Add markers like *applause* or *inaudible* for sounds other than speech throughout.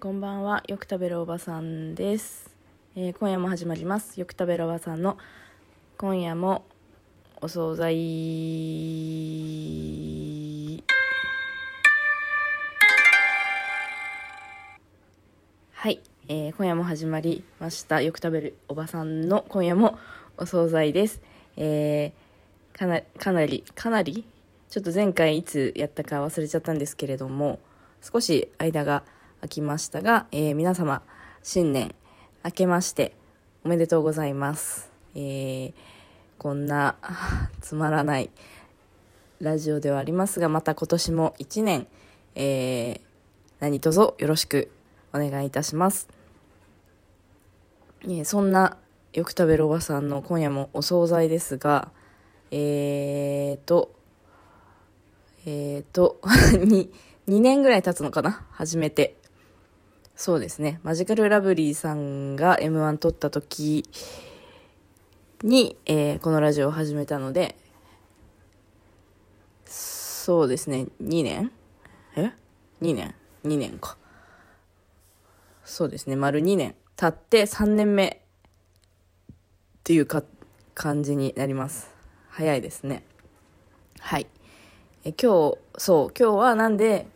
こんばんは。よく食べるおばさんです。えー今夜も始まります。よく食べるおばさんの今夜もお惣菜。はい、えー今夜も始まりました。よく食べるおばさんの今夜もお惣菜です。えーかなかなり、かなり、ちょっと前回いつやったか忘れちゃったんですけれども、少し間が空きましたが、えー皆様、新年明けましておめでとうございます。えーこんなつまらないラジオではありますが、また今年も一年、えー何卒よろしくお願いいたします。えーそんなよく食べるおばさんの今夜もお惣菜ですが、えーと、えーと、*laughs* に、2年ぐらい経つのかな？初めて。そうですね。マジカルラブリーさんが M1 撮った時に、えーこのラジオを始めたので、そうですね。2年？え ?2 年 ?2 年か。そうですね。丸2年経って3年目っていうか感じになります。早いですね。はい。え今日、そう、今日はなんで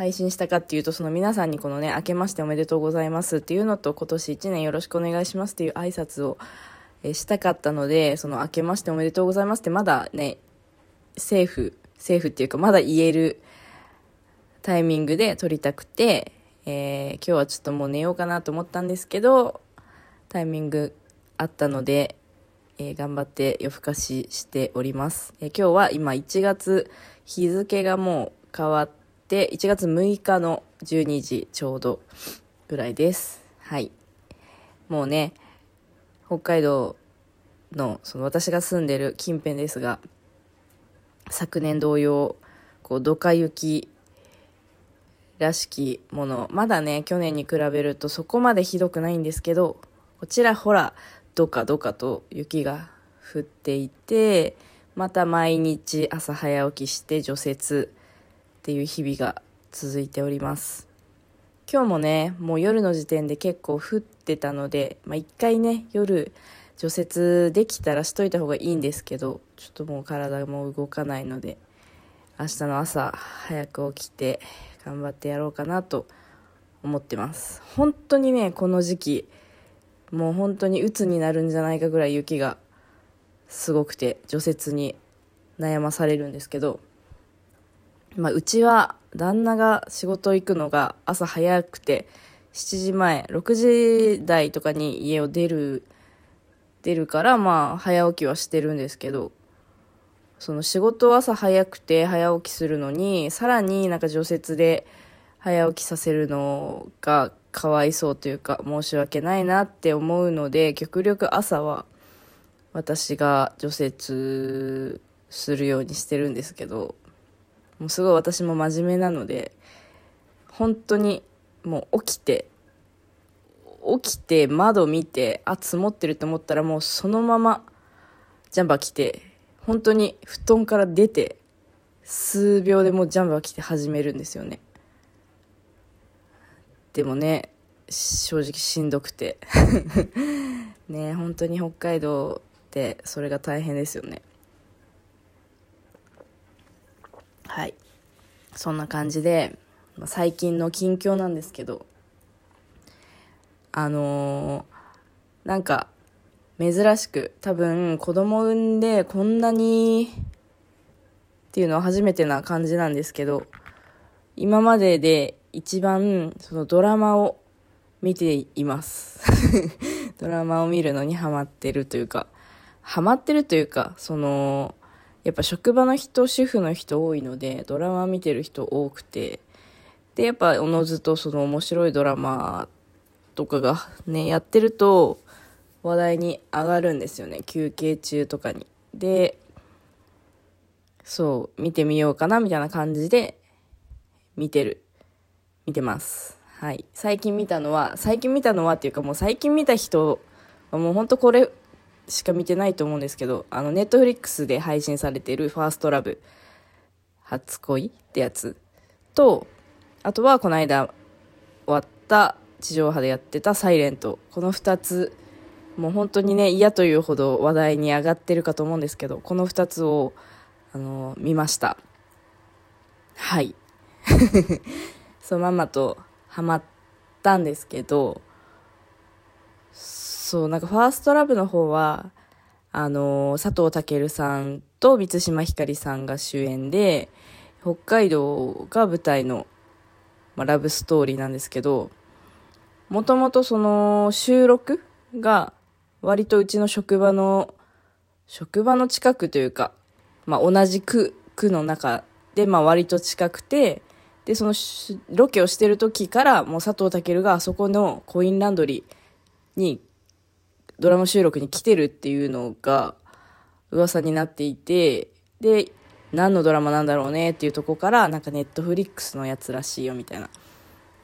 配信したかっていうと、その皆さんにこのね、明けましておめでとうございますっていうのと、今年1年よろしくお願いしますっていう挨拶をえしたかったので、その明けましておめでとうございますってまだね、セーフ、セーフっていうかまだ言えるタイミングで撮りたくて、えー今日はちょっともう寝ようかなと思ったんですけど、タイミングあったので、えー頑張って夜更かししております。えー今日は今1月、日付がもう変わって、1月6日の12時ちょうどぐらいです。はい。もうね、北海道の、その私が住んでる近辺ですが、昨年同様、こう、ドカ雪らしきもの、まだね、去年に比べるとそこまでひどくないんですけど、こちらほら、どかどかと雪が降っていて、また毎日朝早起きして除雪っていう日々が続いております。今日もね、もう夜の時点で結構降ってたので、まあ一回ね、夜除雪できたらしといた方がいいんですけど、ちょっともう体も動かないので、明日の朝早く起きて頑張ってやろうかなと思ってます。本当にね、この時期、もう本当に鬱になるんじゃないかぐらい雪がすごくて除雪に悩まされるんですけど、まあ、うちは旦那が仕事行くのが朝早くて7時前6時台とかに家を出る出るからまあ早起きはしてるんですけどその仕事朝早くて早起きするのにさらになんか除雪で早起きさせるのがかわいそうというか申し訳ないなって思うので極力朝は私が除雪するようにしてるんですけどもうすごい私も真面目なので本当にもう起きて起きて窓見てあ積もってると思ったらもうそのままジャンバー着て本当に布団から出て数秒でもうジャンバー着て始めるんですよね。でもね正直しんどくて。*laughs* ね本当に北海道ってそれが大変ですよね。はい。そんな感じで最近の近況なんですけどあのーなんか珍しく多分子供産んでこんなにっていうのは初めてな感じなんですけど今までで一番そのドラマを見ています。*laughs* ドラマを見るのにハマってるというかハマってるというかそのやっぱ職場の人主婦の人多いのでドラマ見てる人多くて。でやっぱおのずとその面白いドラマとかがねやってると話題に上がるんですよね。休憩中とかに。でそう見てみようかなみたいな感じで見てる。見てます。はい。最近見たのは最近見たのはっていうかもう最近見た人はもうほんとこれしか見てないと思うんですけどあのネットフリックスで配信されている「ファーストラブ初恋」ってやつ。とあとはこの間終わった地上波でやってた「サイレント。この2つもう本当にね嫌というほど話題に上がってるかと思うんですけどこの2つをあの見ました。はい。*laughs* そうまんまとハマったんですけどそうなんかファーストラブの方はあの佐藤健さんと満島ひかりさんが主演で北海道が舞台の、まあ、ラブストーリーなんですけどもともとその収録が割とうちの職場の職場の近くというか、まあ、同じ区区の中で、まあ、割と近くてでそのロケをしてる時からもう佐藤健があそこのコインランドリーにドラマ収録に来てるっていうのが噂になっていてで何のドラマなんだろうねっていうとこからなんかネットフリックスのやつらしいよみたいな。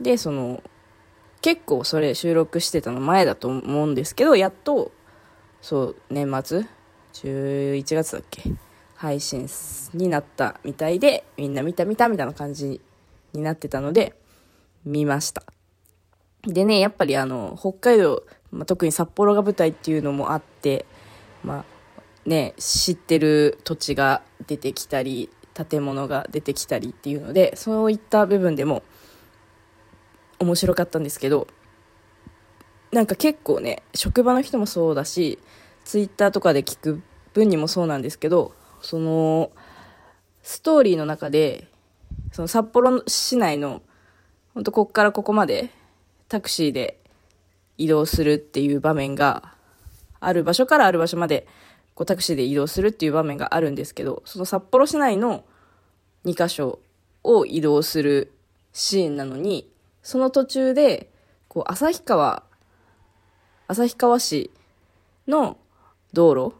でその結構それ収録してたの前だと思うんですけどやっとそう年末？11月だっけ？配信になったみたいでみんな見た見たみたいな感じになってたので見ました。でねやっぱりあの北海道、まあ、特に札幌が舞台っていうのもあってまあね、知ってる土地が出てきたり建物が出てきたりっていうのでそういった部分でも面白かったんですけどなんか結構ね職場の人もそうだしツイッターとかで聞く分にもそうなんですけどそのストーリーの中でその札幌市内の本当こっからここまでタクシーで移動するっていう場面がある場所からある場所までこうタクシーで移動するっていう場面があるんですけど、その札幌市内の2カ所を移動するシーンなのに、その途中で、こう、旭川、旭川市の道路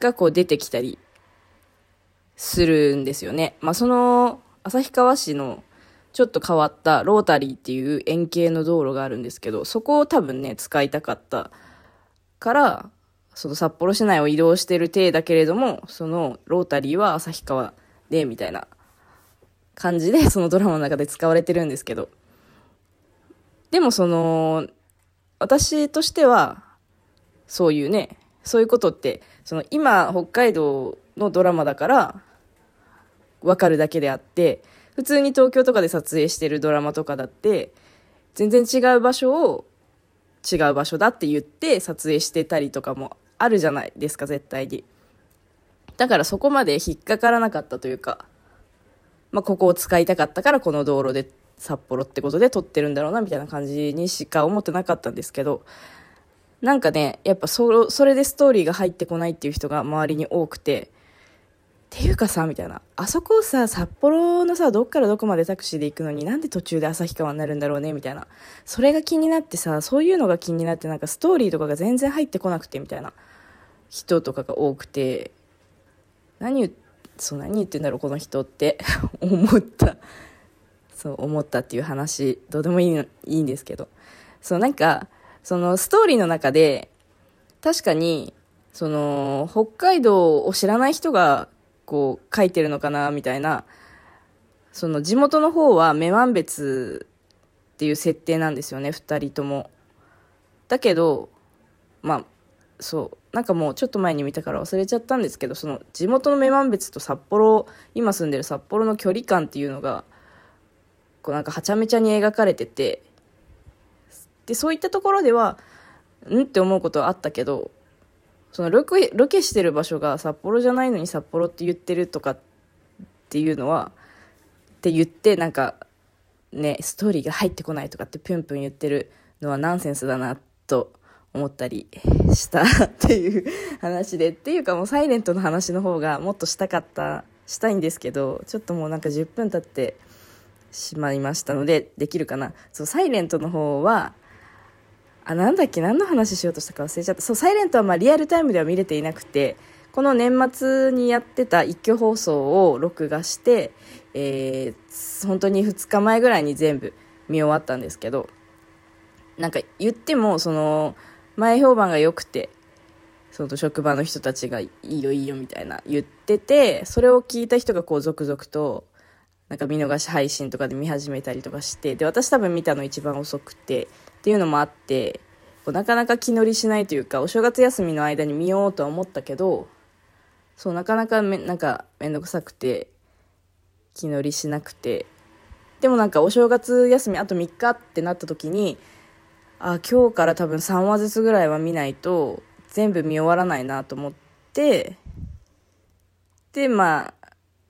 がこう出てきたりするんですよね。まあ、その、旭川市のちょっと変わったロータリーっていう円形の道路があるんですけど、そこを多分ね、使いたかったから、その札幌市内を移動してる体だけれども、そのロータリーは旭川で、みたいな感じで、そのドラマの中で使われてるんですけど。でもその、私としては、そういうね、そういうことって、その今、北海道のドラマだから、わかるだけであって、普通に東京とかで撮影してるドラマとかだって、全然違う場所を違う場所だって言って撮影してたりとかもあるじゃないですか、絶対に。だからそこまで引っかからなかったというか、まあ、ここを使いたかったからこの道路で札幌ってことで撮ってるんだろうな、みたいな感じにしか思ってなかったんですけど、なんかね、やっぱそ、それでストーリーが入ってこないっていう人が周りに多くて、ていうかさ、みたいな。あそこをさ、札幌のさ、どっからどこまでタクシーで行くのになんで途中で旭川になるんだろうね、みたいな。それが気になってさ、そういうのが気になって、なんかストーリーとかが全然入ってこなくて、みたいな人とかが多くて、何言、そう何言ってんだろう、この人って *laughs* 思った。そう、思ったっていう話、どうでもいいの、いいんですけど。そう、なんか、そのストーリーの中で、確かに、その、北海道を知らない人がこう書いてるのかなみたいな。その地元の方は女満別っていう設定なんですよね2人とも。だけどまあそう。なんかもうちょっと前に見たから忘れちゃったんですけどその地元の女満別と札幌今住んでる札幌の距離感っていうのがこうなんかはちゃめちゃに描かれてて。でそういったところではんって思うことはあったけどそのロケロケしてる場所が札幌じゃないのに札幌って言ってるとかっていうのはって言ってなんかねストーリーが入ってこないとかってプンプン言ってるのはナンセンスだなと思ったりしたっていう話でっていうかもうサイレントの話の方がもっとしたかったしたいんですけどちょっともうなんか10分経ってしまいましたのでできるかな。そうサイレントの方はあ、なんだっけ、何の話しようとしたか忘れちゃった。そう、サイレントはまあリアルタイムでは見れていなくて、この年末にやってた一挙放送を録画して、えー、本当に2日前ぐらいに全部見終わったんですけど、なんか言っても、その、前評判が良くて、その職場の人たちがいいよいいよみたいな言ってて、それを聞いた人がこう続々と、なんか見逃し配信とかで見始めたりとかして、で、私多分見たの一番遅くて、っていうのもあって、こうなかなか気乗りしないというか、お正月休みの間に見ようとは思ったけど、そう、なかなかめ、なんかめんどくさくて、気乗りしなくて、でもなんかお正月休みあと3日ってなった時に、あ、今日から多分3話ずつぐらいは見ないと、全部見終わらないなと思って、で、まあ、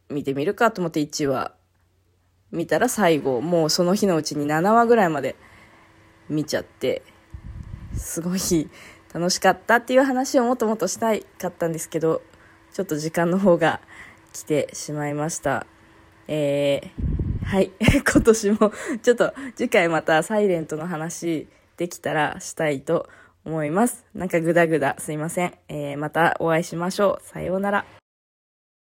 見てみるかと思って1話。見たら最後、もうその日のうちに7話ぐらいまで見ちゃって、すごい楽しかったっていう話をもっともっとしたいかったんですけど、ちょっと時間の方が来てしまいました。えー、はい。*laughs* 今年も、ちょっと次回またサイレントの話できたらしたいと思います。なんかグダグダすいません。えー、またお会いしましょう。さようなら。